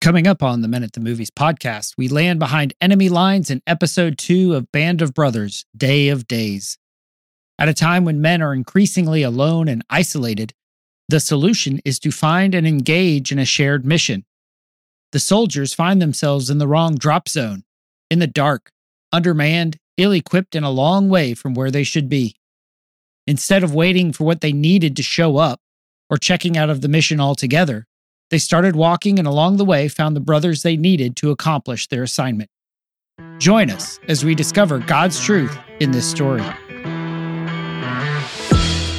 Coming up on the Men at the Movies podcast, we land behind enemy lines in episode two of Band of Brothers Day of Days. At a time when men are increasingly alone and isolated, the solution is to find and engage in a shared mission. The soldiers find themselves in the wrong drop zone, in the dark, undermanned, ill equipped, and a long way from where they should be. Instead of waiting for what they needed to show up or checking out of the mission altogether, they started walking and along the way found the brothers they needed to accomplish their assignment. Join us as we discover God's truth in this story.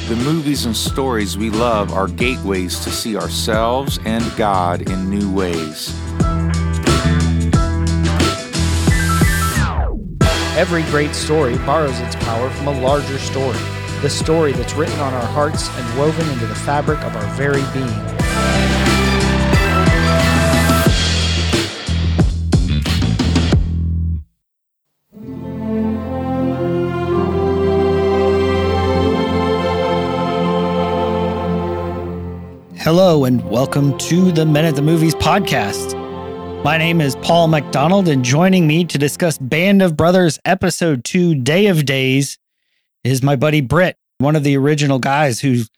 The movies and stories we love are gateways to see ourselves and God in new ways. Every great story borrows its power from a larger story, the story that's written on our hearts and woven into the fabric of our very being. Hello, and welcome to the Men at the Movies podcast. My name is Paul McDonald, and joining me to discuss Band of Brothers episode two, Day of Days, is my buddy Britt, one of the original guys who's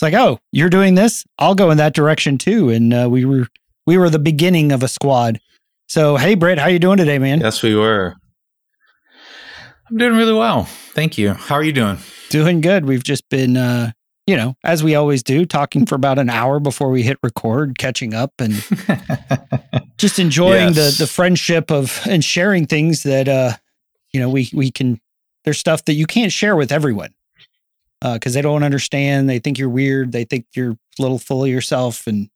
like, "Oh, you're doing this? I'll go in that direction too." And uh, we were we were the beginning of a squad. So, hey, Britt, how you doing today, man? Yes, we were. I'm doing really well, thank you. How are you doing? Doing good. We've just been uh, you know, as we always do, talking for about an hour before we hit record, catching up and just enjoying yes. the the friendship of and sharing things that uh you know, we we can there's stuff that you can't share with everyone. Uh cuz they don't understand, they think you're weird, they think you're a little full of yourself and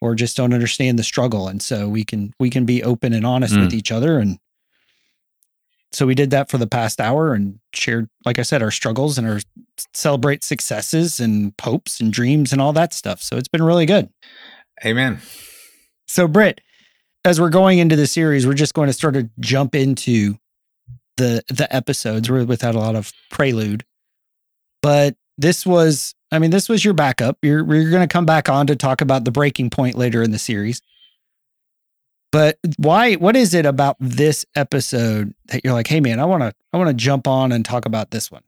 or just don't understand the struggle and so we can we can be open and honest mm. with each other and so we did that for the past hour and shared, like I said, our struggles and our celebrate successes and hopes and dreams and all that stuff. So it's been really good. Amen. So Britt, as we're going into the series, we're just going to sort of jump into the the episodes without a lot of prelude. But this was, I mean, this was your backup. You're you're going to come back on to talk about the breaking point later in the series. But why what is it about this episode that you're like, "Hey man, I want to I want to jump on and talk about this one."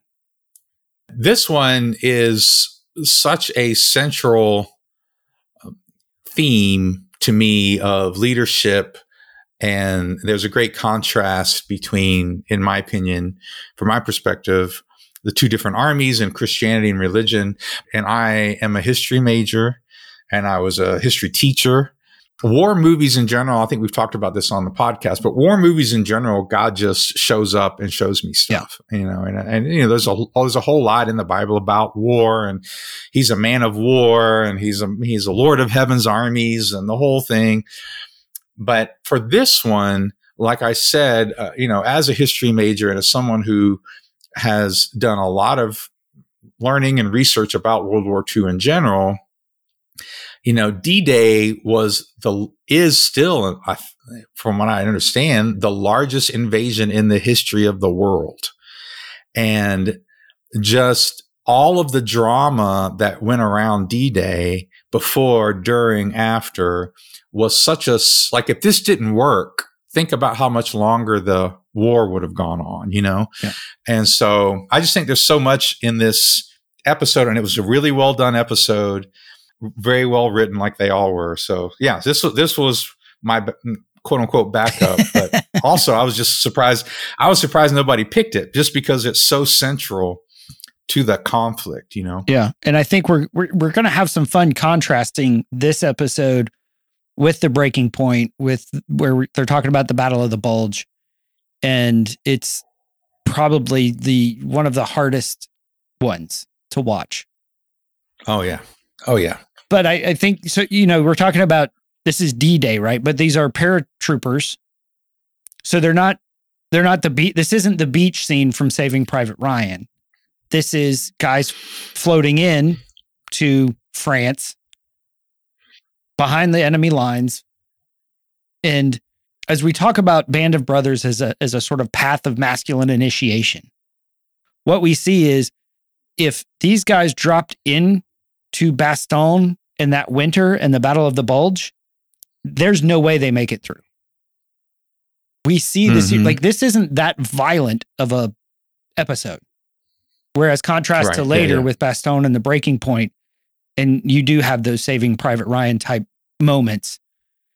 This one is such a central um, theme to me of leadership. And there's a great contrast between in my opinion from my perspective the two different armies and Christianity and religion. And I am a history major and I was a history teacher war movies in general, I think we've talked about this on the podcast, but war movies in general, God just shows up and shows me stuff, yeah. you know, and, and, you know, there's a, there's a whole lot in the Bible about war and he's a man of war and he's a, he's a Lord of heaven's armies and the whole thing. But for this one, like I said, uh, you know, as a history major and as someone who has done a lot of learning and research about World War II in general, you know, D-Day was the, is still, from what I understand, the largest invasion in the history of the world. And just all of the drama that went around D-Day before, during, after was such a, like, if this didn't work, think about how much longer the war would have gone on, you know? Yeah. And so I just think there's so much in this episode and it was a really well done episode very well written, like they all were. So yeah, this was this was my quote unquote backup. But also, I was just surprised. I was surprised nobody picked it just because it's so central to the conflict. You know. Yeah, and I think we're we're we're gonna have some fun contrasting this episode with the breaking point with where they're talking about the battle of the bulge and it's probably the one of the hardest ones to watch oh yeah oh yeah but I, I think so. You know, we're talking about this is D Day, right? But these are paratroopers, so they're not they're not the beat. This isn't the beach scene from Saving Private Ryan. This is guys floating in to France behind the enemy lines. And as we talk about Band of Brothers as a as a sort of path of masculine initiation, what we see is if these guys dropped in to Bastogne in that winter and the Battle of the Bulge, there's no way they make it through. We see this Mhm. like this isn't that violent of a episode. Whereas contrast Right, to yeah, later yeah. with Bastogne and the breaking point, and you do have those saving Private Ryan type moments.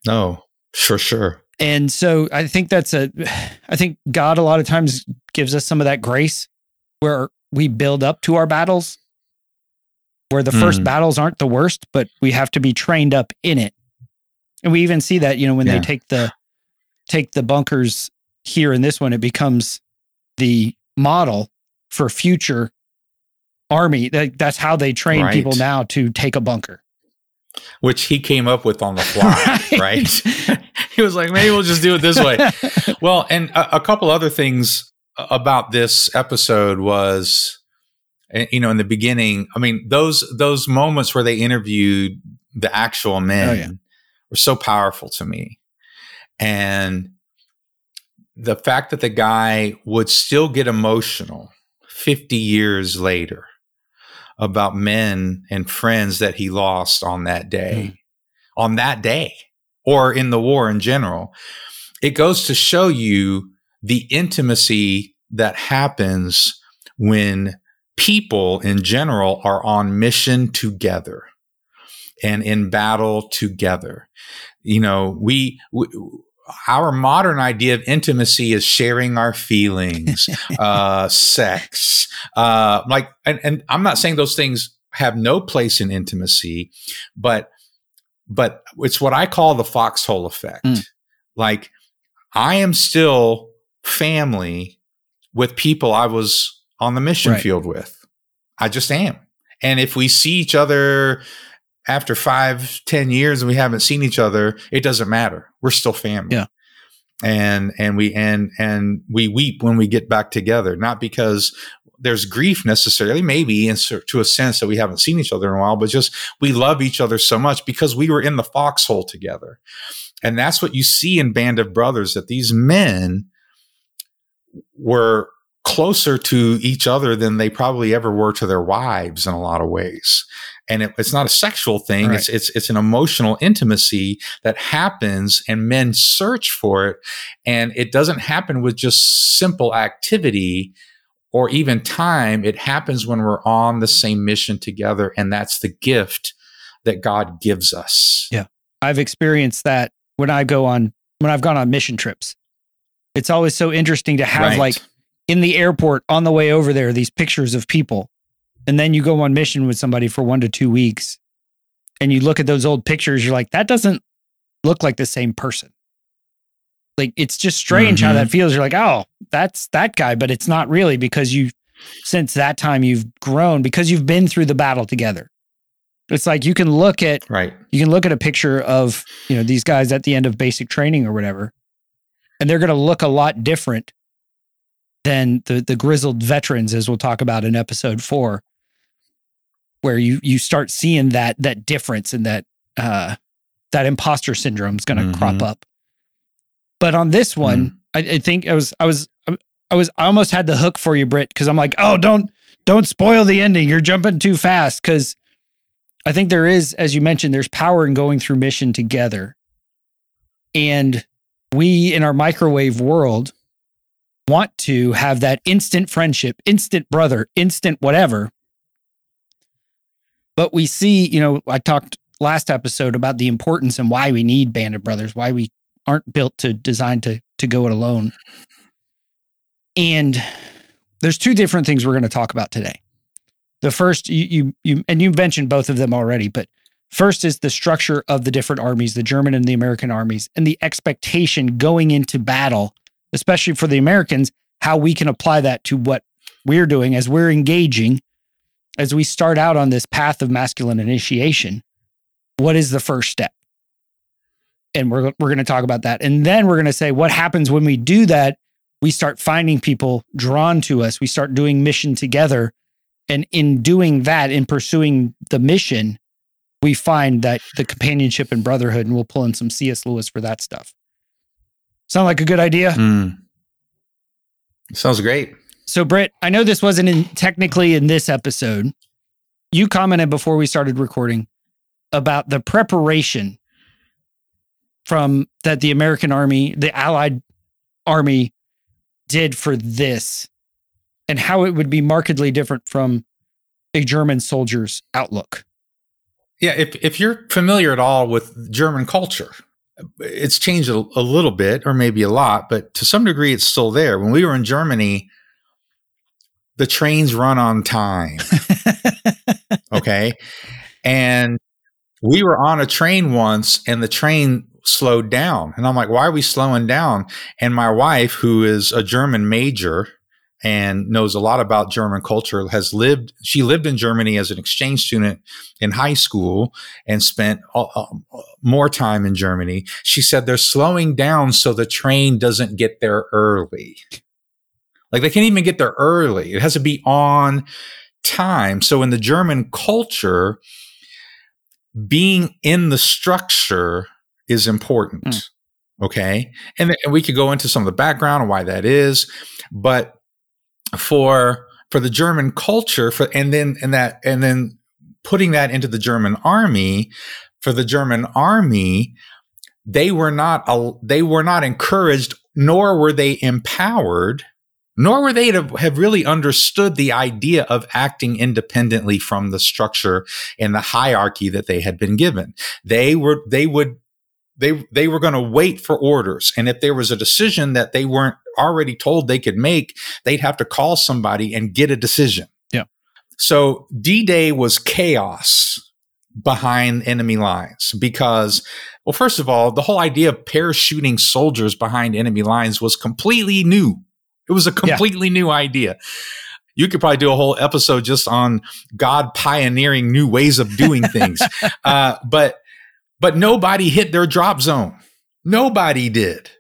No, for sure. And so I think that's a I think God a lot of times gives us some of that grace where we build up to our battles where the first Mhm. battles aren't the worst, but we have to be trained up in it. And we even see that, you know, when Yeah. they take the take the bunkers here in this one, it becomes the model for future army. Like that's how they train Right. people now to take a bunker. Which he came up with on the fly, right? he was like, maybe we'll just do it this way. Well, and a, a couple other things about this episode was, you know, in the beginning, I mean, those those moments where they interviewed the actual oh, men Oh, yeah. were so powerful to me, and the fact that the guy would still get emotional fifty years later about men and friends that he lost on that day, hmm. on that day, or in the war in general it goes to show you the intimacy that happens when people in general are on mission together and in battle together. You know, we, we our modern idea of intimacy is sharing our feelings, uh, sex, uh, like, and, and I'm not saying those things have no place in intimacy, but, but it's what I call the foxhole effect. Mm. Like, I am still family with people I was on the mission Right. field with. I just am. And if we see each other after five, ten years and we haven't seen each other, it doesn't matter. We're still family. Yeah. And and we and and we weep when we get back together, not because there's grief necessarily, maybe in to a sense that we haven't seen each other in a while, but just we love each other so much because we were in the foxhole together. And that's what you see in Band of Brothers that these men were closer to each other than they probably ever were to their wives in a lot of ways. And it, it's not a sexual thing. Right. It's, it's, it's an emotional intimacy that happens and men search for it. And it doesn't happen with just simple activity or even time. It happens when we're on the same mission together. And that's the gift that God gives us. Yeah. I've experienced that when I go on when I've gone on mission trips. It's always so interesting to have Right. like in the airport on the way over there these pictures of people. And then you go on mission with somebody for 1 to 2 weeks and you look at those old pictures you're like that doesn't look like the same person. Like it's just strange how Mhm. that feels. You're like, "Oh, that's that guy," but it's not really because you since that time you've grown because you've been through the battle together. It's like you can look at right. you can look at a picture of you know these guys at the end of basic training or whatever and they're going to look a lot different than the the grizzled veterans as we'll talk about in episode 4 where you you start seeing that that difference and that uh that imposter syndrome is going to crop Mhm. up but on this one I, I think i was i was i was i almost had the hook for you Britt because i'm like oh don't don't spoil the ending you're jumping too fast because I think there is, as you mentioned, there's power in going through mission together. And we in our microwave world want to have that instant friendship, instant brother, instant whatever. But we see, you know, I talked last episode about the importance and why we need Band of Brothers, why we aren't built to design to to go it alone. And there's two different things we're going to talk about today. The first, you, you, you, and you mentioned both of them already, but first is the structure of the different armies, the German and the American armies, and the expectation going into battle, especially for the Americans, how we can apply that to what we're doing as we're engaging, as we start out on this path of masculine initiation. What is the first step? And we're, we're going to talk about that. And then we're going to say what happens when we do that. We start finding people drawn to us. We start doing mission together and in doing that, in pursuing the mission, we find that the companionship and brotherhood, and we'll pull in some C.S. Lewis for that stuff. Sound like a good idea? Mm. Sounds great. So, Britt, I know this wasn't in, technically in this episode. You commented before we started recording about the preparation from that the American army, the Allied army did for this and how it would be markedly different from a German soldier's outlook. Yeah, if, if you're familiar at all with German culture, it's changed a, a, little bit or maybe a lot, but to some degree it's still there. When we were in Germany, the trains run on time. okay. And we were on a train once and the train slowed down. And I'm like, why are we slowing down? And my wife, who is a German major and knows a lot about German culture, has lived, she lived in Germany as an exchange student in high school and spent uh, uh, more time in Germany. She said they're slowing down so the train doesn't get there early. Like they can't even get there early. It has to be on time. So in the German culture, being in the structure is important. Mm. Okay. And, and we could go into some of the background and why that is. But for, for the German culture, for, and then, and that, and then putting that into the German army, for the German army, they were not, they were not encouraged, nor were they empowered nor were they to have really understood the idea of acting independently from the structure and the hierarchy that they had been given. They were, they would, they, they were going to wait for orders. And if there was a decision that they weren't already told they could make, they'd have to call somebody and get a decision. Yeah. So D Day was chaos behind enemy lines because well first of all the whole idea of parachuting soldiers behind enemy lines was completely new it was a completely yeah. new idea. You could probably do a whole episode just on God pioneering new ways of doing things. uh, but but nobody hit their drop zone. Nobody did.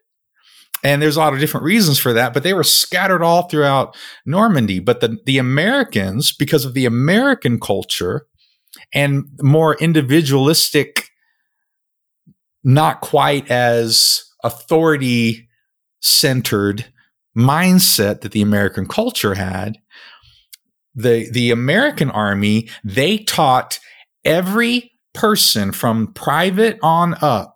And there's a lot of different reasons for that, but they were scattered all throughout Normandy. But the, the Americans, because of the American culture and more individualistic, not quite as authority centered mindset that the American culture had, the, the American army, they taught every person from private on up,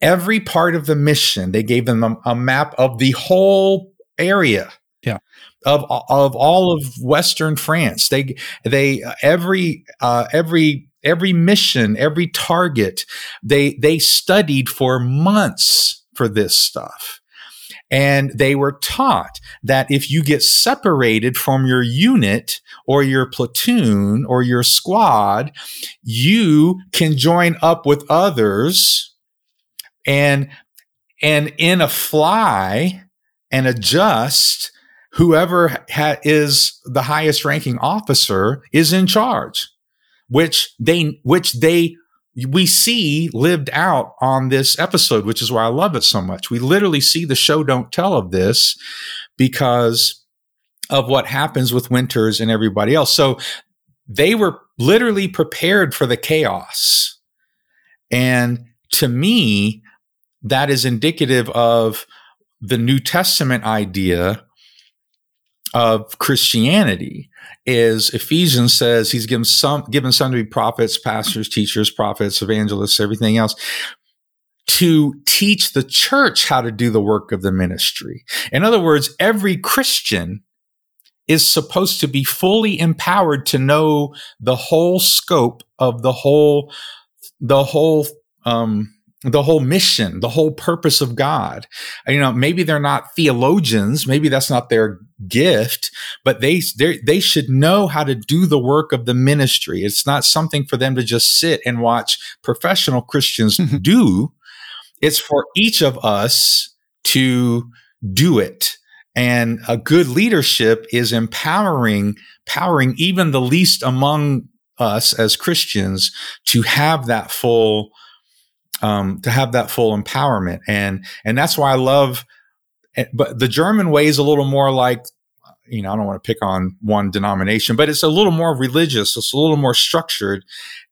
every part of the mission. They gave them a, a map of the whole area. Yeah. Of, of all of Western France. They, they, every, uh, every, every mission, every target, they, they studied for months for this stuff. And they were taught that if you get separated from your unit or your platoon or your squad, you can join up with others and, and in a fly and adjust whoever ha- is the highest ranking officer is in charge, which they, which they we see lived out on this episode, which is why I love it so much. We literally see the show don't tell of this because of what happens with Winters and everybody else. So they were literally prepared for the chaos. And to me, that is indicative of the New Testament idea of Christianity is Ephesians says he's given some given some to be prophets, pastors, teachers, prophets, evangelists, everything else to teach the church how to do the work of the ministry. In other words, every Christian is supposed to be fully empowered to know the whole scope of the whole the whole um, the whole mission, the whole purpose of God. You know, maybe they're not theologians, maybe that's not their gift, but they they should know how to do the work of the ministry. It's not something for them to just sit and watch professional Christians do. It's for each of us to do it. And a good leadership is empowering, empowering even the least among us as Christians to have that full um, to have that full empowerment. And, and that's why I love, eh, but the German way is a little more like, you know, I don't want to pick on one denomination, but it's a little more religious. It's a little more structured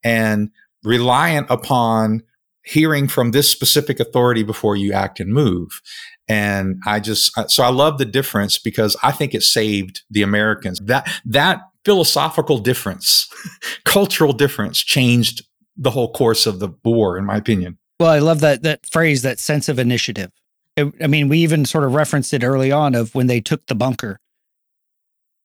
and reliant upon hearing from this specific authority before you act and move. And I just, so I love the difference because I think it saved the Americans. That, that philosophical difference, cultural difference changed the whole course of the war, in my opinion. Well, I love that that phrase, that sense of initiative. It, I mean, we even sort of referenced it early on of when they took the bunker.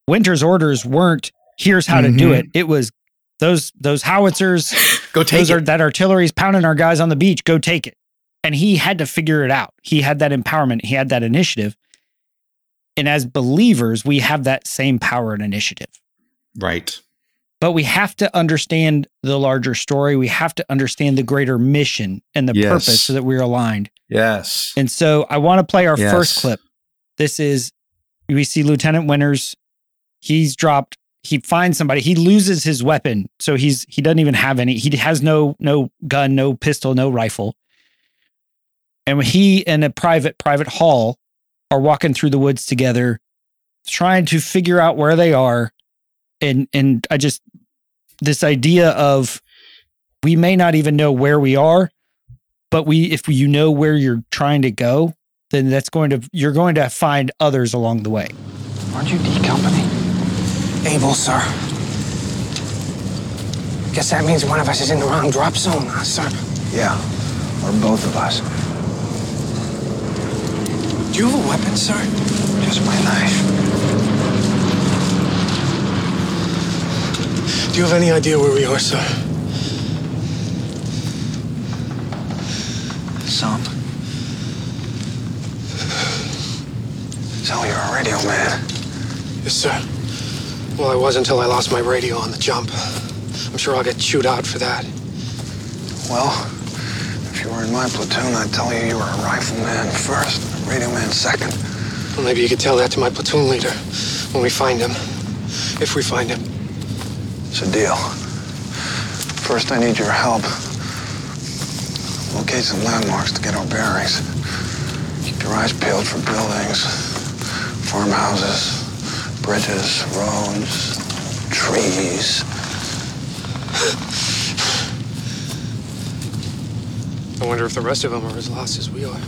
Winter's orders weren't here's how mm-hmm. to do mm-hmm. it. It was those those howitzers, go take those. Are, that artillery's pounding our guys on the beach. Go take it. And he had to figure it out. He had that empowerment. He had that initiative. And as believers, we have that same power and initiative. Right. But we have to understand the larger story. We have to understand the greater mission and the yes. purpose so that we're aligned. Yes. And so I want to play our yes. first clip. This is we see Lieutenant Winters. He's dropped he finds somebody he loses his weapon so he's he doesn't even have any he has no no gun no pistol no rifle and he and a private private hall are walking through the woods together trying to figure out where they are and and i just this idea of we may not even know where we are but we if you know where you're trying to go then that's going to you're going to find others along the way aren't you d company Able, sir. Guess that means one of us is in the wrong drop zone, huh, sir? Yeah, or both of us. Do you have a weapon, sir? Just my knife. Do you have any idea where we are, sir? Some. So you're a radio man? Yes, sir. Well, I was until I lost my radio on the jump. I'm sure I'll get chewed out for that. Well, if you were in my platoon, I'd tell you you were a rifleman first, a radio man second. Well, maybe you could tell that to my platoon leader when we find him. If we find him. It's a deal. First, I need your help. Locate some landmarks to get our bearings. Keep your eyes peeled for buildings, farmhouses, bridges, roads, trees. I wonder if the rest of them are as lost as we are.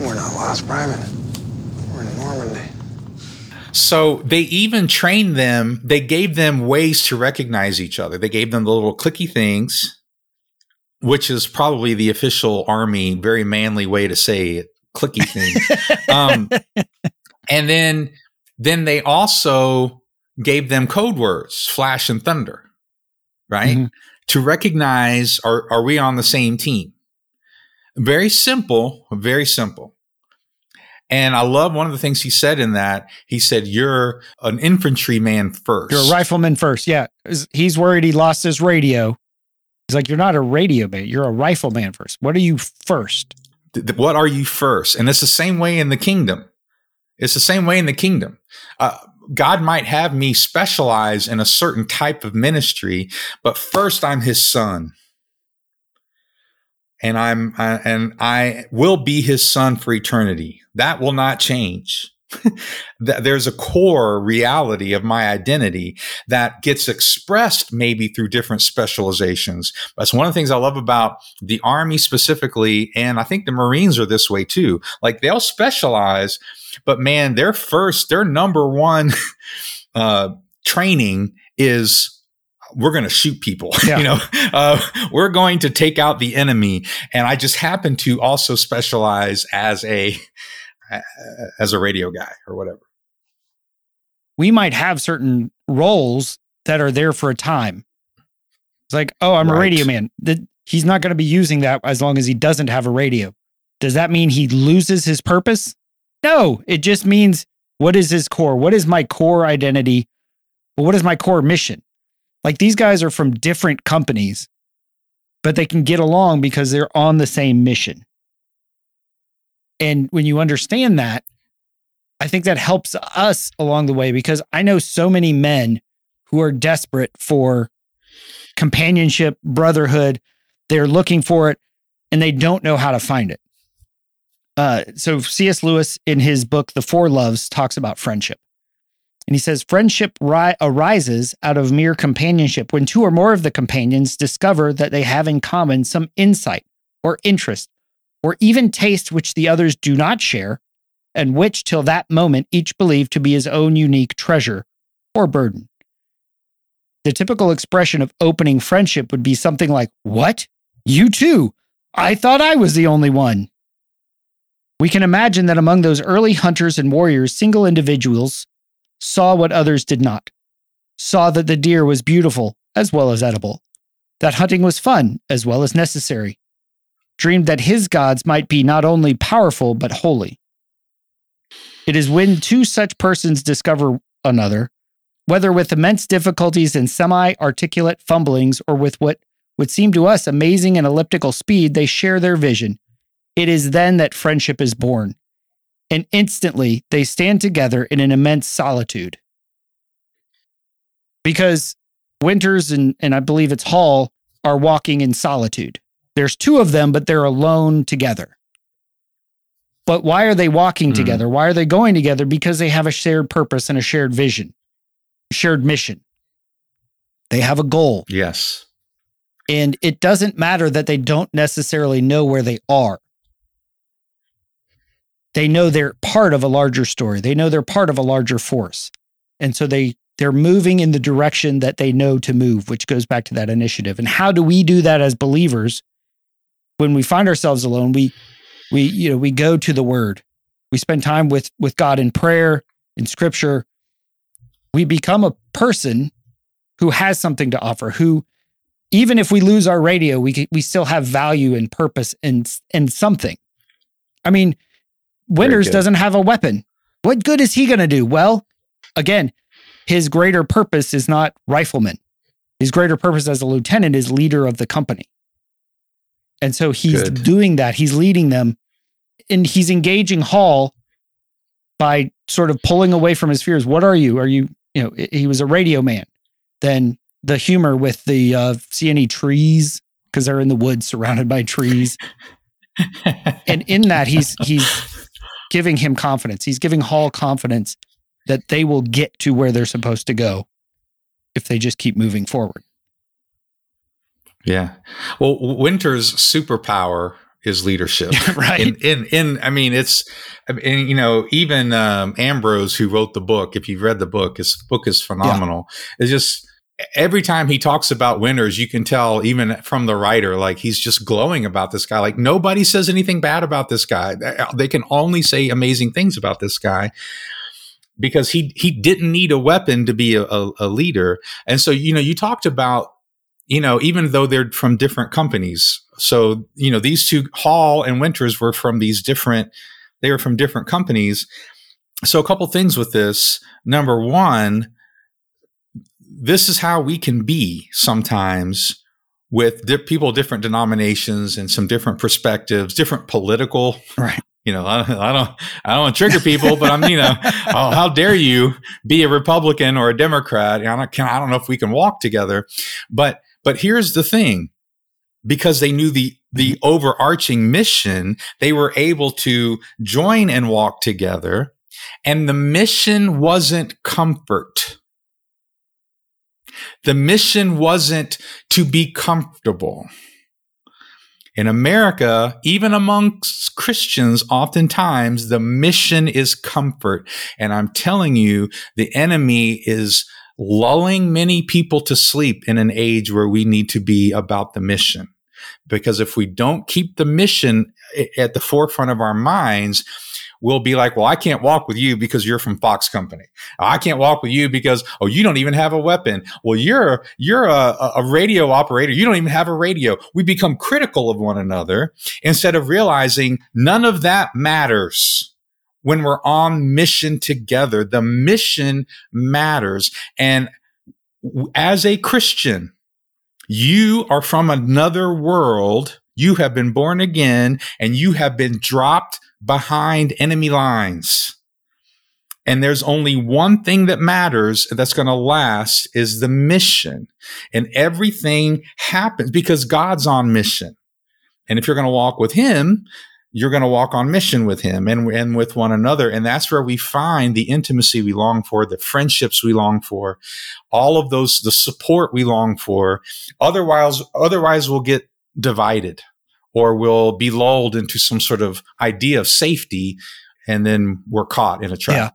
We're not lost, Private. We're in Normandy. So they even trained them, they gave them ways to recognize each other. They gave them the little clicky things, which is probably the official army, very manly way to say it, clicky thing. um, and then then they also gave them code words, flash and thunder, right? Mm-hmm. To recognize are, are we on the same team? Very simple, very simple. And I love one of the things he said in that. He said, You're an infantryman first. You're a rifleman first. Yeah. He's worried he lost his radio. He's like, You're not a radio man. You're a rifleman first. What are you first? What are you first? And it's the same way in the kingdom. It's the same way in the kingdom. Uh, God might have me specialize in a certain type of ministry, but first I'm his son. And I'm and I will be his son for eternity. That will not change. There's a core reality of my identity that gets expressed maybe through different specializations. That's one of the things I love about the Army specifically. And I think the Marines are this way too. Like they'll specialize, but man, their first, their number one uh, training is we're going to shoot people. Yeah. you know, uh, we're going to take out the enemy. And I just happen to also specialize as a as a radio guy or whatever. We might have certain roles that are there for a time. It's like, oh, I'm right. a radio man. he's not going to be using that as long as he doesn't have a radio. Does that mean he loses his purpose? No, it just means what is his core? What is my core identity? what is my core mission? Like these guys are from different companies, but they can get along because they're on the same mission. And when you understand that, I think that helps us along the way because I know so many men who are desperate for companionship, brotherhood. They're looking for it and they don't know how to find it. Uh, so C.S. Lewis in his book, The Four Loves, talks about friendship. And he says, friendship ri- arises out of mere companionship when two or more of the companions discover that they have in common some insight or interest or even taste which the others do not share, and which till that moment each believed to be his own unique treasure or burden. The typical expression of opening friendship would be something like, What? You too? I thought I was the only one. We can imagine that among those early hunters and warriors, single individuals saw what others did not, saw that the deer was beautiful as well as edible, that hunting was fun as well as necessary, dreamed that his gods might be not only powerful but holy. It is when two such persons discover another, whether with immense difficulties and semi articulate fumblings or with what would seem to us amazing and elliptical speed, they share their vision. It is then that friendship is born. And instantly they stand together in an immense solitude. Because Winters and, and I believe it's Hall are walking in solitude. There's two of them, but they're alone together. But why are they walking mm. together? Why are they going together? Because they have a shared purpose and a shared vision, shared mission. They have a goal. Yes. And it doesn't matter that they don't necessarily know where they are. They know they're part of a larger story. They know they're part of a larger force. And so they they're moving in the direction that they know to move, which goes back to that initiative. And how do we do that as believers? When we find ourselves alone, we we you know, we go to the word. We spend time with with God in prayer, in scripture. We become a person who has something to offer, who even if we lose our radio, we we still have value and purpose and and something. I mean, Winters doesn't have a weapon. What good is he going to do? Well, again, his greater purpose is not rifleman. His greater purpose as a lieutenant is leader of the company. And so he's Good. doing that. He's leading them and he's engaging Hall by sort of pulling away from his fears. What are you? Are you, you know, he was a radio man. Then the humor with the uh, see any trees because they're in the woods surrounded by trees. and in that he's he's giving him confidence. He's giving Hall confidence that they will get to where they're supposed to go if they just keep moving forward. Yeah. Well, Winter's superpower is leadership. right. In, in, in, I mean, it's, and you know, even um, Ambrose, who wrote the book, if you've read the book, his book is phenomenal. Yeah. It's just, every time he talks about Winters, you can tell even from the writer, like he's just glowing about this guy. Like nobody says anything bad about this guy. They can only say amazing things about this guy because he he didn't need a weapon to be a, a, a leader. And so, you know, you talked about, you know, even though they're from different companies. So, you know, these two Hall and Winters were from these different, they were from different companies. So a couple things with this. Number one, this is how we can be sometimes with di- people of different denominations and some different perspectives different political right you know, I, I, don't, I don't want to trigger people, but I'm, you know, oh, how dare you be a Republican or a Democrat? I don't, can, I don't know if we can walk together, but, but here's the thing, because they knew the, the mm-hmm. overarching mission, they were able to join and walk together. And the mission wasn't comfort. The mission wasn't to be comfortable. In America, even amongst Christians, oftentimes the mission is comfort. And I'm telling you, the enemy is lulling many people to sleep in an age where we need to be about the mission. Because if we don't keep the mission eh, at the forefront of our minds, will be like, well, I can't walk with you because you're from Fox Company. I can't walk with you because, oh, you don't even have a weapon. Well, you're, you're a, a radio operator. You don't even have a radio. We become critical of one another instead of realizing none of that matters when we're on mission together. The mission matters. And as a Christian, you are from another world. You have been born again and you have been dropped behind enemy lines. And there's only one thing that matters that's going to last is the mission. And everything happens because God's on mission. And if you're going to walk with him, you're going to walk on mission with him and, and with one another. And that's where we find the intimacy we long for, the friendships we long for, all of those, the support we long for. Otherwise, otherwise we'll get divided or we'll be lulled into some sort of idea of safety and then we're caught in a trap. Yeah.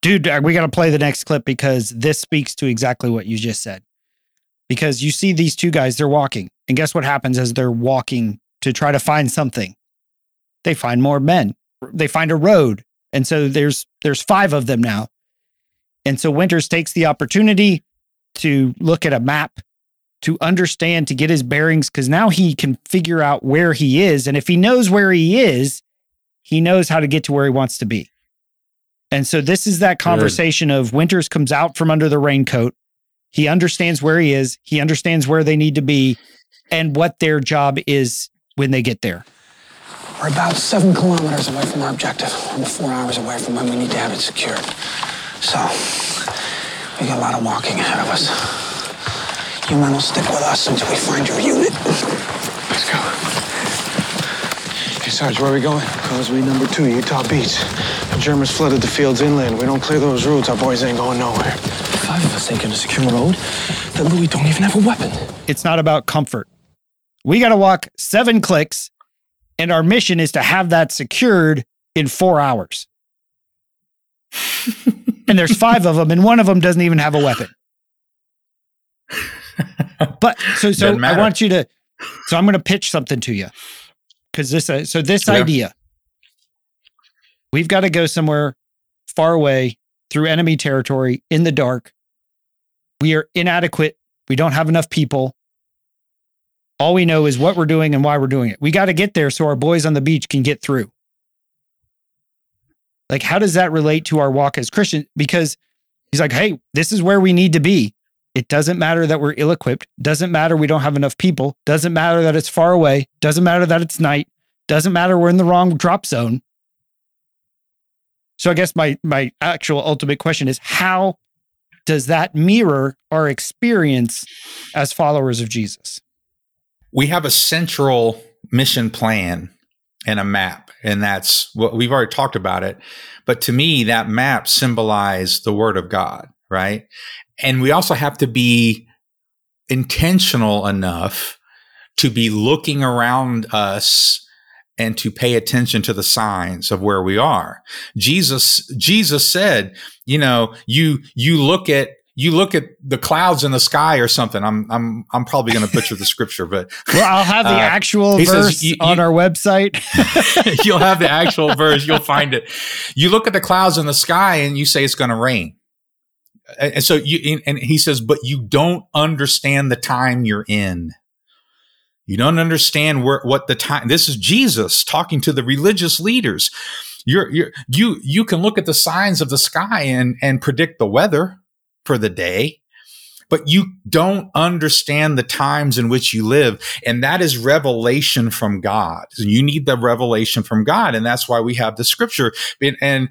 Dude, uh, we got to play the next clip because this speaks to exactly what you just said. Because you see these two guys, they're walking. And guess what happens as they're walking to try to find something. They find more men. They find a road. And so there's there's five of them now. And so Winters takes the opportunity to look at a map to understand to get his bearings because now he can figure out where he is and if he knows where he is he knows how to get to where he wants to be. And so this is that conversation Good. of winters comes out from under the raincoat. He understands where he is. He understands where they need to be and what their job is when they get there. We're about seven kilometers away from our objective we're four hours away from when we need to have it secured. So we got a lot of walking ahead of us you men will stick with us until we find your unit. Let's go. Hey, Sarge, where are we going? Causeway number two, Utah Beach. The Germans flooded the fields inland. We don't clear those roads, our boys ain't going nowhere. Five of us ain't gonna secure a road. That Louis don't even have a weapon. It's not about comfort. We got to walk seven clicks, and our mission is to have that secured in four hours. and there's five of them, and one of them doesn't even have a weapon but so so I want you to so I'm going to pitch something to you because this uh, so this yeah. idea we've got to go somewhere far away through enemy territory in the dark. We are inadequate. We don't have enough people. All we know is what we're doing and why we're doing it. We got to get there so our boys on the beach can get through. Like, how does that relate to our walk as Christians? Because he's like, hey, this is where we need to be. It doesn't matter that we're ill equipped. Doesn't matter we don't have enough people. Doesn't matter that it's far away. Doesn't matter that it's night. Doesn't matter we're in the wrong drop zone. So I guess my my actual ultimate question is how does that mirror our experience as followers of Jesus? We have a central mission plan and a map and that's what we've already talked about it but to me that map symbolized the word of god right and we also have to be intentional enough to be looking around us and to pay attention to the signs of where we are. Jesus, Jesus said, you know, you, you look at, you look at the clouds in the sky or something. I'm, I'm, I'm probably going to butcher the scripture, but well, I'll have the uh, actual verse says, you, on our website. you'll have the actual verse. You'll find it. You look at the clouds in the sky and you say it's going to rain and so you and he says but you don't understand the time you're in you don't understand where what the time this is jesus talking to the religious leaders you're, you're you you can look at the signs of the sky and and predict the weather for the day but you don't understand the times in which you live. And that is revelation from God. You need the revelation from God. And that's why we have the scripture. And, and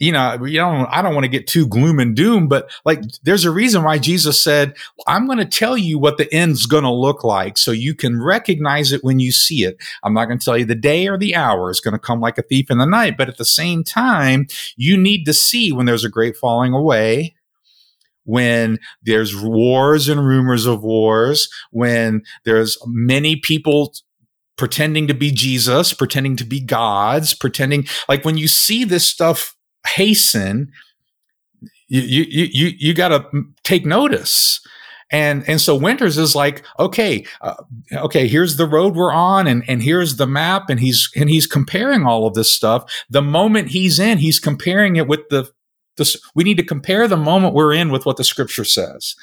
you know, you know, I don't want to get too gloom and doom, but like there's a reason why Jesus said, I'm going to tell you what the end's going to look like so you can recognize it when you see it. I'm not going to tell you the day or the hour is going to come like a thief in the night, but at the same time, you need to see when there's a great falling away when there's wars and rumors of wars, when there's many people pretending to be Jesus, pretending to be gods, pretending like when you see this stuff hasten, you you you you got to take notice. And and so Winters is like, okay, uh, okay, here's the road we're on, and and here's the map, and he's and he's comparing all of this stuff. The moment he's in, he's comparing it with the this. We need to compare the moment we're in with what the Scripture says.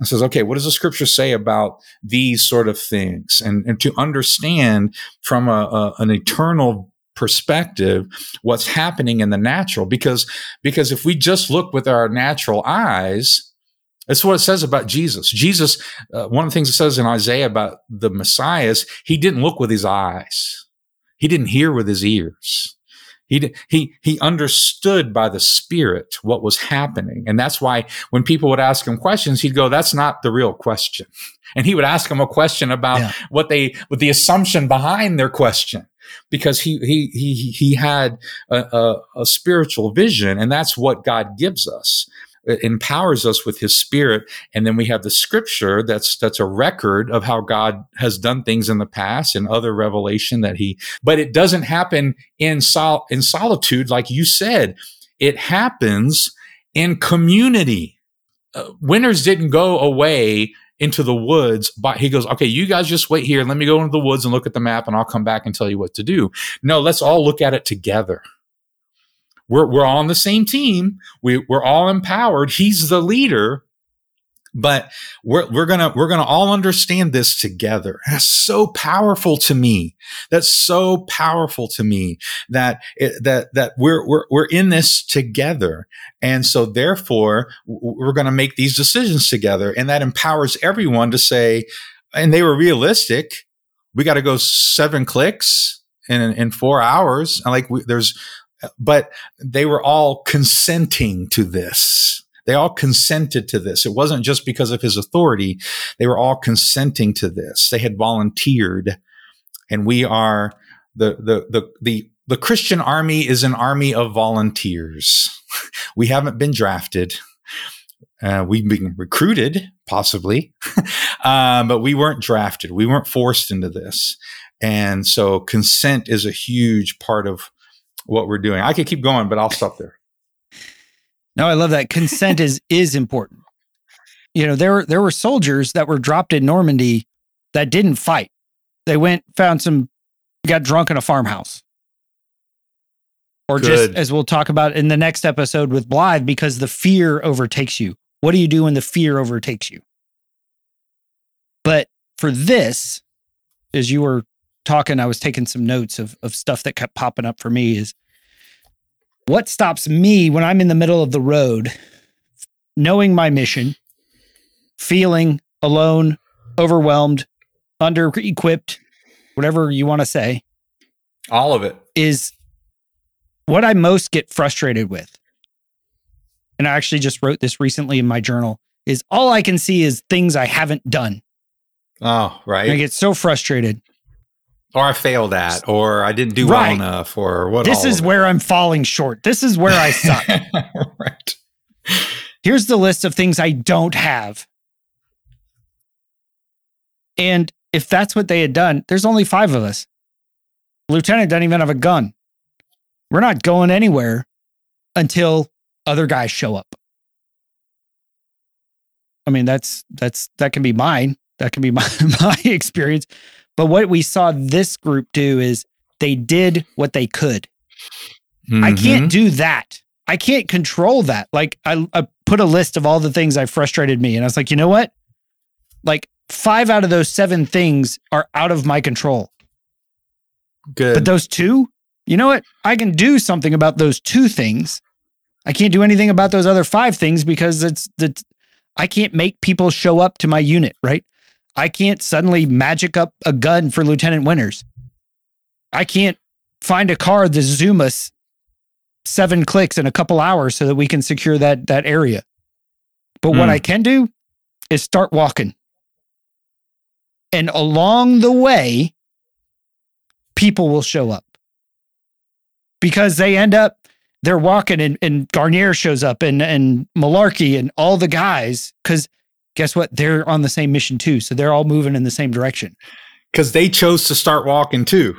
It says, okay, what does the Scripture say about these sort of things, and and to understand from a, a an eternal perspective what's happening in the natural because because if we just look with our natural eyes that's what it says about Jesus. Jesus, uh, one of the things it says in Isaiah about the Messiah is he didn't look with his eyes. He didn't hear with his ears. He, he, he understood by the spirit what was happening. And that's why when people would ask him questions, he'd go, that's not the real question. And he would ask them a question about yeah. what they, with the assumption behind their question because he he he he had a, a, a spiritual vision, and that's what God gives us. It empowers us with his spirit and then we have the scripture that's that's a record of how god has done things in the past and other revelation that he but it doesn't happen in sol in solitude like you said. It happens in community. Uh, Winters didn't go away into the woods. But he goes, okay, you guys just wait here. Let me go into the woods and look at the map and I'll come back and tell you what to do. No, let's all look at it together. We're, we're all on the same team. We, we're all empowered. He's the leader but we're, we're gonna we're gonna all understand this together. That's so powerful to me. That's so powerful to me that it, that that we're, we're we're in this together. And so therefore we're gonna make these decisions together and that empowers everyone to say and they were realistic. We got to go seven clicks in in four hours. And like we, there's but they were all consenting to this they all consented to this. It wasn't just because of his authority. They were all consenting to this. They had volunteered. And we are the, the, the, the, the Christian army is an army of volunteers. we haven't been drafted. Uh, we've been recruited, possibly, um, but we weren't drafted. We weren't forced into this. And so consent is a huge part of what we're doing. I could keep going, but I'll stop there. No, I love that. Consent is is important. You know, there there were soldiers that were dropped in Normandy that didn't fight. They went, found some, got drunk in a farmhouse. Or Good. just as we'll talk about in the next episode with Blithe, because the fear overtakes you. What do you do when the fear overtakes you? But for this, as you were talking, I was taking some notes of, of stuff that kept popping up for me is what stops me when I'm in the middle of the road, knowing my mission, feeling alone, overwhelmed, under equipped, whatever you want to say? All of it is what I most get frustrated with. And I actually just wrote this recently in my journal is all I can see is things I haven't done. Oh, right. And I get so frustrated or I failed at, or I didn't do right. well enough, or what. This is where I'm falling short. This is where I suck. right. Here's the list of things I don't have. And if that's what they had done, there's only five of us. Lieutenant doesn't even have a gun. We're not going anywhere until other guys show up. I mean, that's that's that can be mine. That can be my my experience. But what we saw this group do is they did what they could. Mm-hmm. I can't do that. I can't control that. Like I, I put a list of all the things that frustrated me, and I was like, you know what? Like five out of those seven things are out of my control. Good. But those two, you know what? I can do something about those two things. I can't do anything about those other five things because it's the I can't make people show up to my unit, right? I can't suddenly magic up a gun for Lieutenant Winters. I can't find a car that zoom us seven clicks in a couple hours so that we can secure that that area. But mm. what hmm. I can do is start walking. And along the way, people will show up because they end up they're walking and, and Guarnere shows up and and Malarkey and all the guys because guess what? They're on the same mission too. So they're all moving in the same direction. Because they chose to start walking too.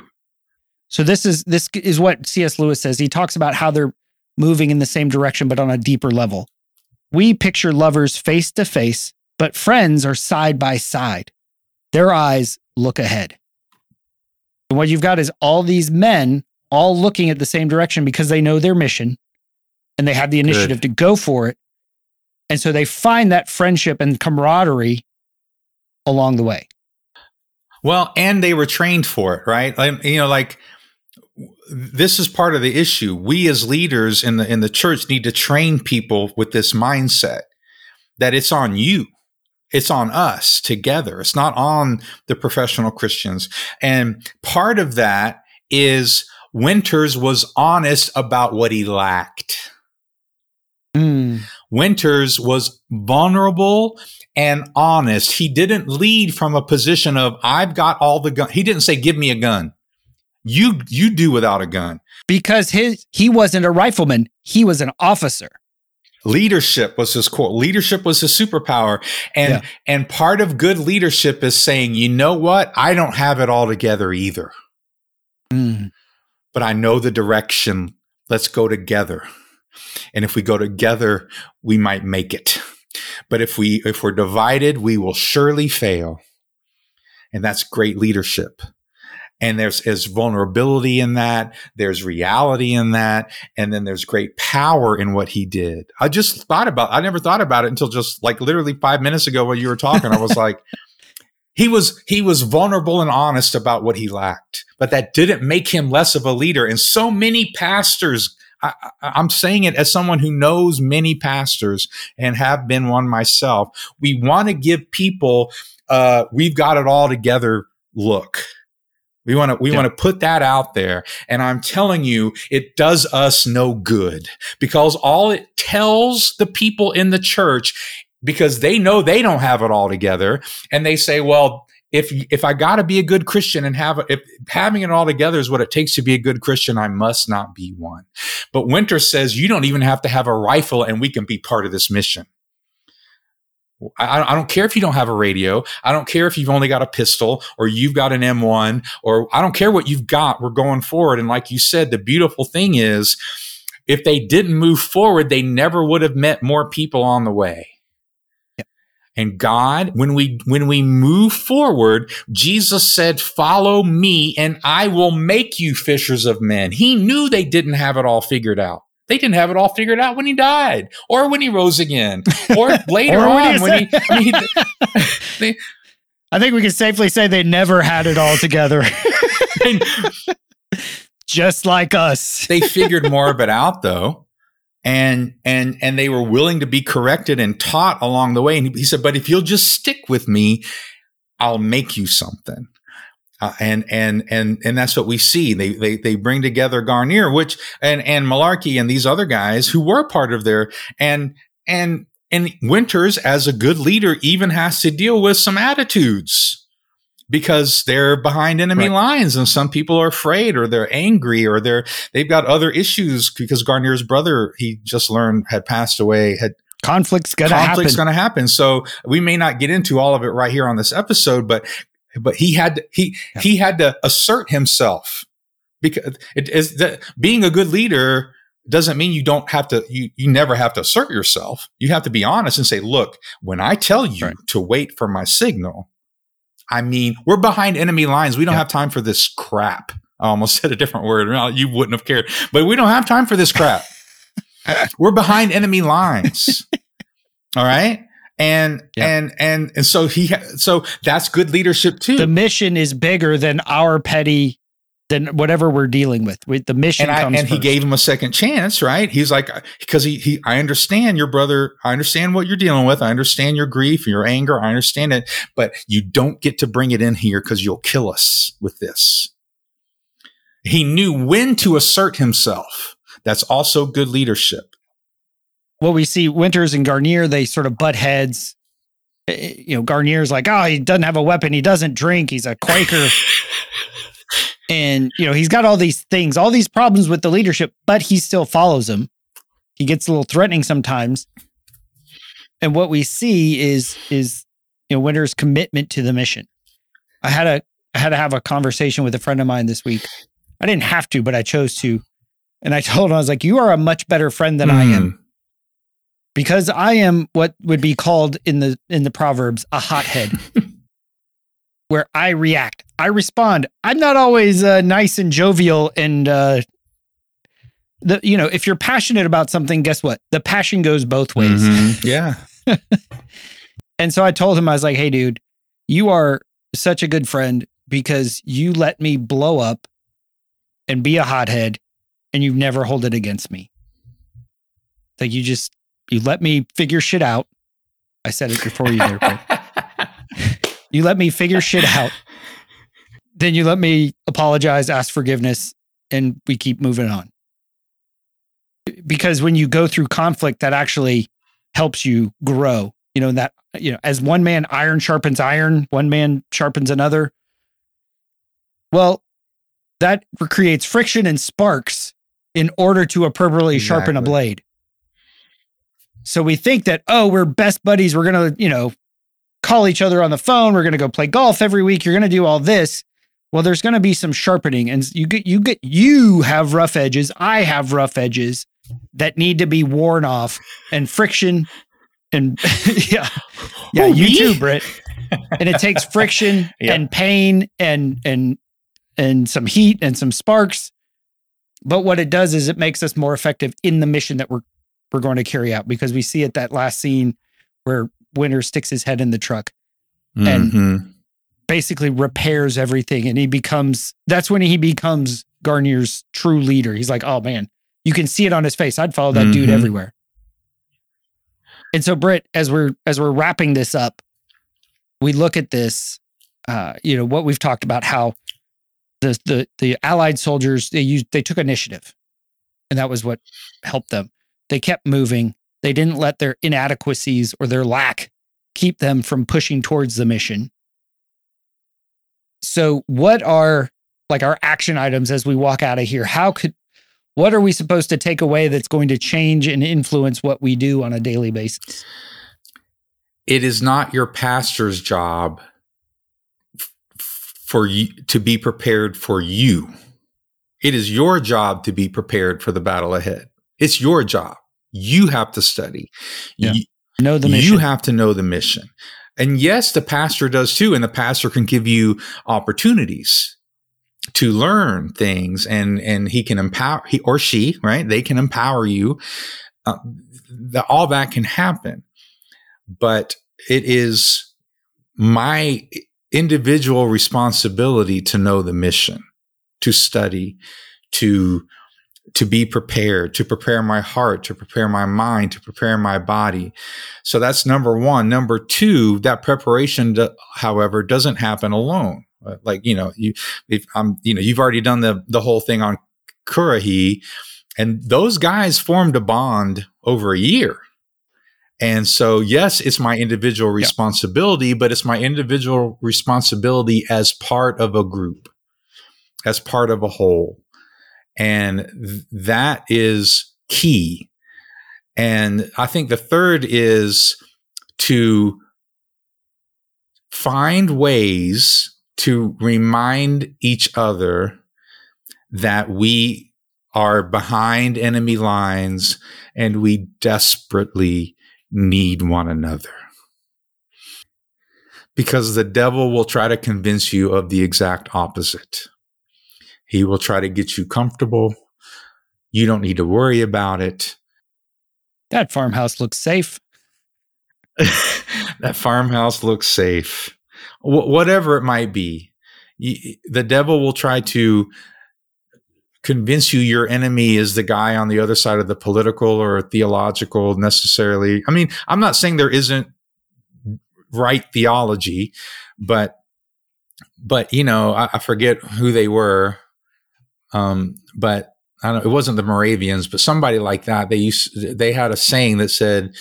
So this is this is what C.S. Lewis says. He talks about how they're moving in the same direction, but on a deeper level. We picture lovers face to face, but friends are side by side. Their eyes look ahead. And what you've got is all these men all looking at the same direction because they know their mission and they have the initiative Good. to go for it. And so they find that friendship and camaraderie along the way. Well, and they were trained for it, right? Like, you know, like this is part of the issue. We as leaders in the in the church need to train people with this mindset that it's on you. It's on us together. It's not on the professional Christians. And part of that is Winters was honest about what he lacked. Mm. Winters was vulnerable and honest. He didn't lead from a position of I've got all the gun. He didn't say give me a gun. You you do without a gun. Because his he wasn't a rifleman, he was an officer. Leadership was his core. Leadership was his superpower. And yeah. and part of good leadership is saying, you know what? I don't have it all together either. Mm. But I know the direction. Let's go together. And if we go together, we might make it. but if we if we're divided, we will surely fail. And that's great leadership. And there's, there's vulnerability in that. There's reality in that. And then there's great power in what he did. I just thought about, I never thought about it until just like literally five minutes ago when you were talking. I was like, he was, he was vulnerable and honest about what he lacked, but that didn't make him less of a leader. And so many pastors I, am saying it as someone who knows many pastors and have been one myself. We want to give people, uh, we've got it all together look. We want to we yeah. want to put that out there and I'm telling you it does us no good because all it tells the people in the church because they know they don't have it all together and they say well if if I got to be a good Christian and have if having it all together is what it takes to be a good Christian, I must not be one. But Winter says you don't even have to have a rifle, and we can be part of this mission. I, I, don't care if you don't have a radio. I don't care if you've only got a pistol or you've got an M1 or I don't care what you've got. We're going forward. And like you said, the beautiful thing is if they didn't move forward, they never would have met more people on the way. And God, when we, when we move forward, Jesus said, follow me and I will make you fishers of men. He knew they didn't have it all figured out. They didn't have it all figured out when he died or when he rose again or later or on when he, I mean, they, I think we can safely say they never had it all together. Just like us. they figured more of it out though. And, and, and they were willing to be corrected and taught along the way. And he, said, but if you'll just stick with me, I'll make you something. Uh, and and and and that's what we see. They they they bring together Guarnere, which and and Malarkey and these other guys who were part of their and and and Winters as a good leader even has to deal with some attitudes because they're behind enemy right. lines and some people are afraid or they're angry or they're they've got other issues because Guarnere's brother he just learned had passed away had conflict's gonna happen conflict's happen. gonna happen so we may not get into all of it right here on this episode but but he had to, he yeah. he had to assert himself because it is that being a good leader doesn't mean you don't have to you you never have to assert yourself you have to be honest and say look when i tell you right. to wait for my signal i mean we're behind enemy lines we don't yeah. have time for this crap i almost said a different word you wouldn't have cared but we don't have time for this crap we're behind enemy lines all right and yeah. and and and so he so that's good leadership too. The mission is bigger than our petty than whatever we're dealing with. With the mission and, I, and he gave him a second chance, right? He's like because he he I understand your brother, I understand what you're dealing with, I understand your grief, your anger, I understand it, but you don't get to bring it in here because you'll kill us with this. He knew when to assert himself. That's also good leadership what we see Winters and Guarnere, they sort of butt heads. Eh, eh, you know, Guarnere's like, oh, he doesn't have a weapon. He doesn't drink. He's a Quaker. and, you know, he's got all these things, all these problems with the leadership, but he still follows him. He gets a little threatening sometimes. And what we see is, is, you know, Winters' commitment to the mission. I had a, I had to have a conversation with a friend of mine this week. I didn't have to, but I chose to. And I told him, I was like, you are a much better friend than mm. I am hmm because I am what would be called in the in the proverbs a hothead, where I react, I respond. I'm not always uh, nice and jovial and uh, the you know if you're passionate about something, guess what? The passion goes both ways. Mm-hmm. Yeah. and so I told him I was like, "Hey, dude, you are such a good friend because you let me blow up and be a hothead, and you never hold it against me." Like you just you let me figure shit out. I said it before you there. you let me figure shit out. Then you let me apologize, ask forgiveness, and we keep moving on. Because when you go through conflict, that actually helps you grow. You know, that, you know, as one man iron sharpens iron, one man sharpens another. Well, that creates friction and sparks in order to appropriately exactly. sharpen a blade. So we think that, oh, we're best buddies. We're going to, you know, call each other on the phone. We're going to go play golf every week. You're going to do all this. Well, there's going to be some sharpening and you get, you get, you have rough edges. I have rough edges that need to be worn off and friction and yeah, yeah, you me? too, Britt. And it takes friction Yeah. and pain and and and some heat and some sparks. But what it does is it makes us more effective in the mission that we're we're going to carry out because we see at that last scene where Winter sticks his head in the truck, And- Mhm. basically repairs everything, and he becomes that's when he becomes Guarnere's true leader. He's like, oh man, you can see it on his face. I'd follow that dude Mhm. everywhere. And so, Britt, as we're as we're wrapping this up, we look at this, uh, you know, what we've talked about, how the the the Allied soldiers they used they took initiative, and that was what helped them. They kept moving. They didn't let their inadequacies or their lack keep them from pushing towards the mission. So, what are like our action items as we walk out of here? How could what are we supposed to take away that's going to change and influence what we do on a daily basis? it is not your pastor's job for you to be prepared for you. It is your job to be prepared for the battle ahead. It's your job. You have to study. Yeah. You, Know the mission. you have to know the mission. And yes, the pastor does too. And the pastor can give you opportunities to learn things and, and he can empower, he or she, right? They can empower you. Uh, the, all that can happen. But it is my individual responsibility to know the mission, to study, to to be prepared, to prepare my heart, to prepare my mind, to prepare my body. So that's number one. Number two, that preparation, however, doesn't happen alone. Uh, Like you know, you if I'm you know you've already done the the whole thing on Currahee, and those guys formed a bond over a year. And so, yes, it's my individual responsibility, but it's my individual responsibility as part of a group, as part of a whole. And th- that is key. And I think the third is to find ways to remind each other that we are behind enemy lines and we desperately need one another. Because the devil will try to convince you of the exact opposite. He will try to get you comfortable. You don't need to worry about it. that farmhouse looks safe. that farmhouse looks safe. Wh- whatever it might be, the devil will try to convince you your enemy is the guy on the other side of the political or theological necessarily. I mean, I'm not saying there isn't right theology, but but you know, I, I forget who they were. Um, but I don't, it wasn't the Moravians, but somebody like that. They used they had a saying that said,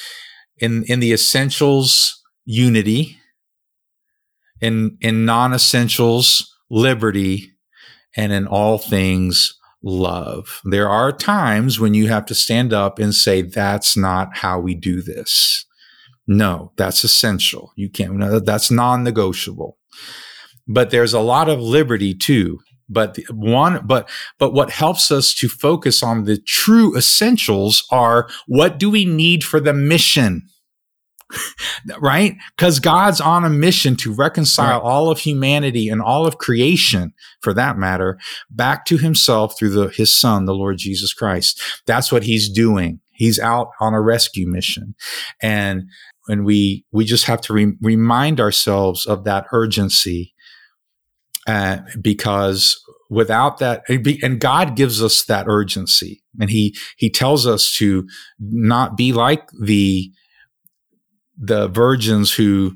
"In in the essentials, unity. In in non essentials, liberty, and in all things." Love. There are times when you have to stand up and say, that's not how we do this. No, that's essential. You can't, no, that's non negotiable. But there's a lot of liberty too. But the one, but, but what helps us to focus on the true essentials are what do we need for the mission? right? Because God's on a mission to reconcile Right. all of humanity and all of creation, for that matter, back to himself through the, his son, the Lord Jesus Christ. That's what he's doing. He's out on a rescue mission. And, and we, we just have to re- remind ourselves of that urgency, uh, because without that, and God gives us that urgency and he, he tells us to not be like the, the virgins who,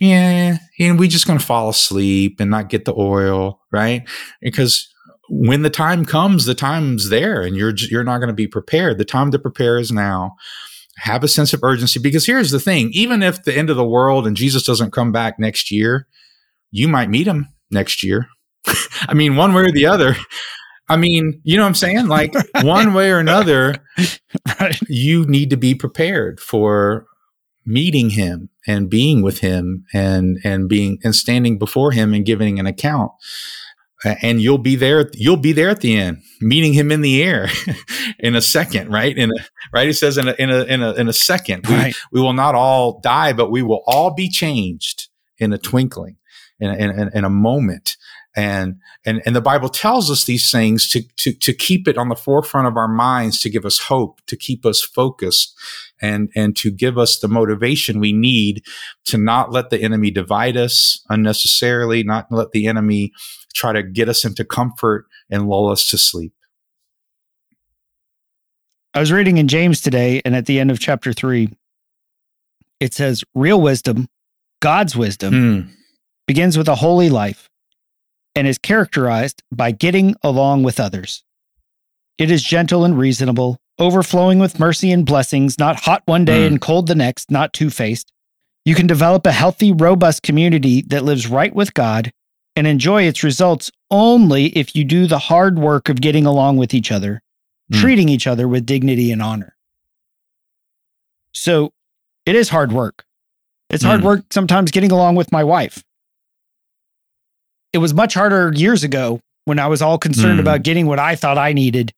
yeah, and we just going to fall asleep and not get the oil, right? Because when the time comes, the time's there, and you're you're not going to be prepared. The time to prepare is now. Have a sense of urgency because here's the thing: even if the end of the world and Jesus doesn't come back next year, you might meet him next year. I mean, one way or the other. I mean, you know what I'm saying? Like one way or another, Right. you need to be prepared for meeting him and being with him and and being and standing before him and giving an account and you'll be there you'll be there at the end meeting him in the air in a second right in a, right it says in a in a in a, in a second we, we will not all die but we will all be changed in a twinkling in a, in in a moment and and and the bible tells us these things to to to keep it on the forefront of our minds to give us hope to keep us focused and and to give us the motivation we need to not let the enemy divide us unnecessarily not let the enemy try to get us into comfort and lull us to sleep I was reading in James today, and at the end of chapter three, it says, Real wisdom, God's wisdom, Hmm. Begins with a holy life and is characterized by getting along with others. It is gentle and reasonable, overflowing with mercy and blessings, not hot one day Mm. and cold the next, not two faced. You can develop a healthy, robust community that lives right with God and enjoy its results only if you do the hard work of getting along with each other, Mm. treating each other with dignity and honor. So it is hard work. It's hard Mm. work sometimes getting along with my wife. It was much harder years ago when I was all concerned Mm. about getting what I thought I needed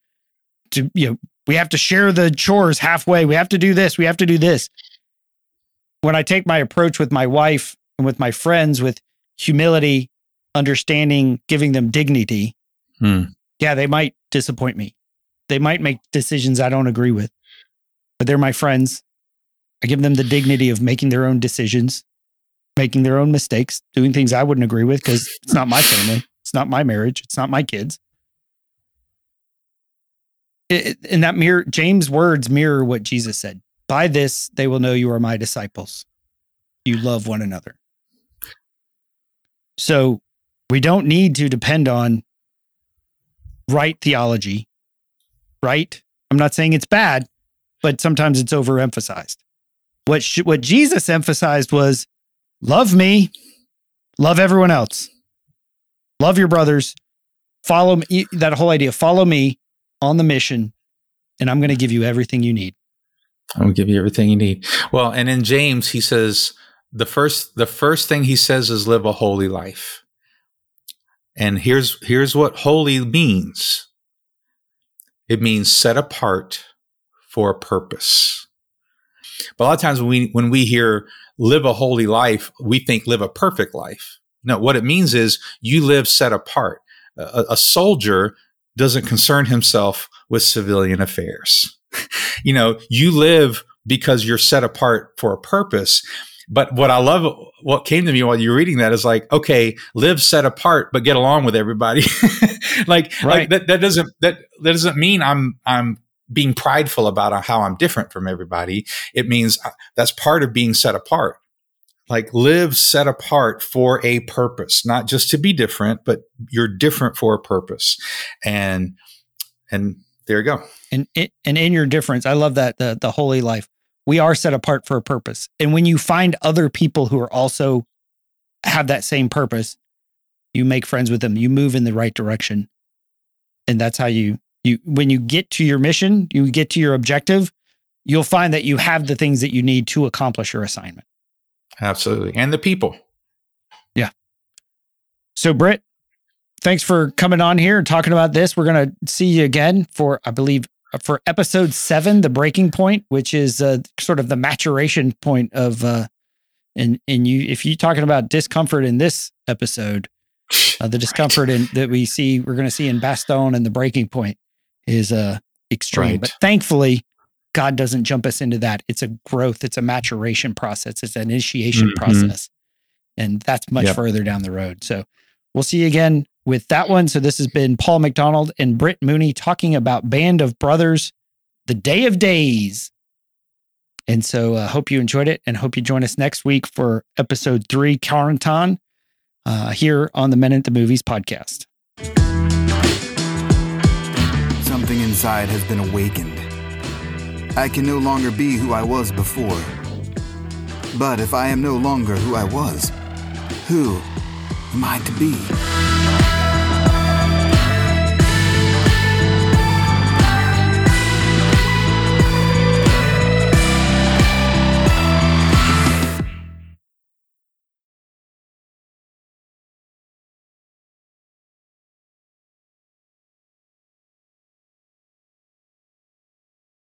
to, you know, we have to share the chores halfway. We have to do this. We have to do this. When I take my approach with my wife and with my friends with humility, understanding, giving them dignity, Hmm. yeah, they might disappoint me. They might make decisions I don't agree with, but they're my friends. I give them the dignity of making their own decisions, making their own mistakes, doing things I wouldn't agree with because it's not my family. It's not my marriage. It's not my kids. It, and that mirror, James' words mirror what Jesus said. By this, they will know you are my disciples. You love one another. So we don't need to depend on right theology, right? I'm not saying it's bad, but sometimes it's overemphasized. What sh- what Jesus emphasized was love me, love everyone else, love your brothers, follow me. That whole idea, follow me on the mission, and I'm going to give you everything you need. I'll give you everything you need. Well, and in James, he says the first the first thing he says is live a holy life. And here's here's what holy means. It means set apart for a purpose. But a lot of times when we when we hear live a holy life, we think live a perfect life. No, what it means is you live set apart. A, a soldier doesn't concern himself with civilian affairs you know, you live because you're set apart for a purpose. But what I love, what came to me while you were reading that is like, okay, live set apart, but get along with everybody. like, Right. like that, that doesn't, that, that doesn't mean I'm, I'm being prideful about how I'm different from everybody. It means uh, that's part of being set apart. Like live set apart for a purpose, not just to be different, but you're different for a purpose. And, and there you go. and and in your difference, I love that the the holy life. We are set apart for a purpose, and when you find other people who are also have that same purpose, you make friends with them. You move in the right direction, and that's how you you when you get to your mission, you get to your objective. You'll find that you have the things that you need to accomplish your assignment. Absolutely. And the people. Yeah. So, Britt, thanks for coming on here and talking about this. We're going to see you again for, I believe, for episode seven, the breaking point, which is uh, sort of the maturation point of, uh, and and you, if you're talking about discomfort in this episode, uh, the discomfort in that we see, we're going to see in Bastogne and the breaking point is uh extreme. Right. But thankfully, God doesn't jump us into that. It's a growth, it's a maturation process, it's an initiation Mhm. process, and that's much Yep. further down the road. So we'll see you again with that one. So this has been Paul McDonald and Britt Mooney talking about Band of Brothers, the Day of Days. And so I uh, hope you enjoyed it and hope you join us next week for episode three, Carentan, uh, here on the Men at the Movies podcast. Inside has been awakened. I can no longer be who I was before. But if I am no longer who I was, who am I to be?